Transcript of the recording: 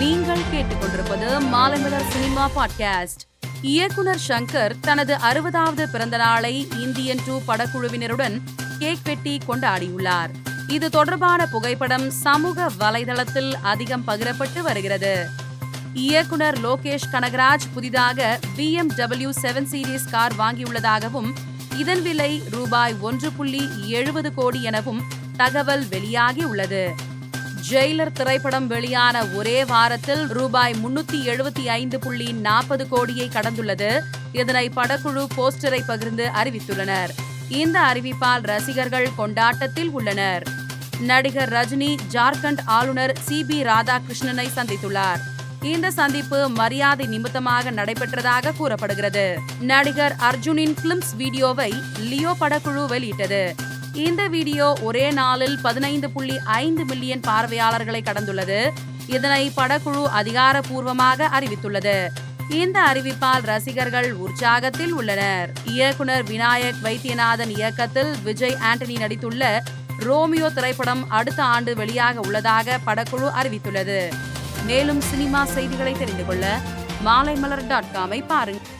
நீங்கள் கேட்டுக்கொண்டிருப்பது Maalaimalar cinema podcast. இயக்குனர் சங்கர் தனது அறுபதாவது பிறந்த நாளை இந்தியன் டூ படக்குழுவினருடன் கேக் வெட்டி கொண்டாடியுள்ளார். இது தொடர்பான புகைப்படம் சமூக வலைதளத்தில் அதிகம் பகிரப்பட்டு வருகிறது. இயக்குனர் லோகேஷ் கனகராஜ் புதிதாக BMW செவன் சீரிஸ் கார் வாங்கியுள்ளதாகவும் இதன் விலை ரூபாய் ஒன்று புள்ளி எழுபது கோடி எனவும் தகவல் வெளியாகி உள்ளது ஜெயிலர் திரைப்படம் வெளியான ஒரே வாரத்தில் ரூபாய் முன்னூத்தி எழுபத்தி ஐந்து புள்ளி நாற்பது கோடியை கடந்துள்ளது. இதனை படக்குழு போஸ்டரை பகிர்ந்து அறிவித்துள்ளனர். இந்த அறிவிப்பால் ரசிகர்கள் கொண்டாட்டத்தில் உள்ளனர். நடிகர் ரஜினி ஜார்க்கண்ட் ஆளுநர் சி பி ராதாகிருஷ்ணனை சந்தித்துள்ளார். இந்த சந்திப்பு மரியாதை நிமித்தமாக நடைபெற்றதாக கூறப்படுகிறது. நடிகர் அர்ஜுனின் பிலிம்ஸ் வீடியோவை லியோ படக்குழு வெளியிட்டது. இந்த வீடியோ ஒரே நாளில் பதினைந்து புள்ளி ஐந்து மில்லியன் பார்வையாளர்களை கடந்துள்ளது. இதனை படக்குழு அதிகாரப்பூர்வமாக அறிவித்துள்ளது. இந்த அறிவிப்பால் ரசிகர்கள் உற்சாகத்தில் உள்ளனர். இயக்குனர் விநாயக் வைத்தியநாதன் இயக்கத்தில் விஜய் ஆண்டனி நடித்துள்ள ரோமியோ திரைப்படம் அடுத்த ஆண்டு வெளியாக உள்ளதாக படக்குழு அறிவித்துள்ளது. மேலும் சினிமா செய்திகளை தெரிந்து கொள்ள மாலைமலர் டாட் காமை பாருங்கள்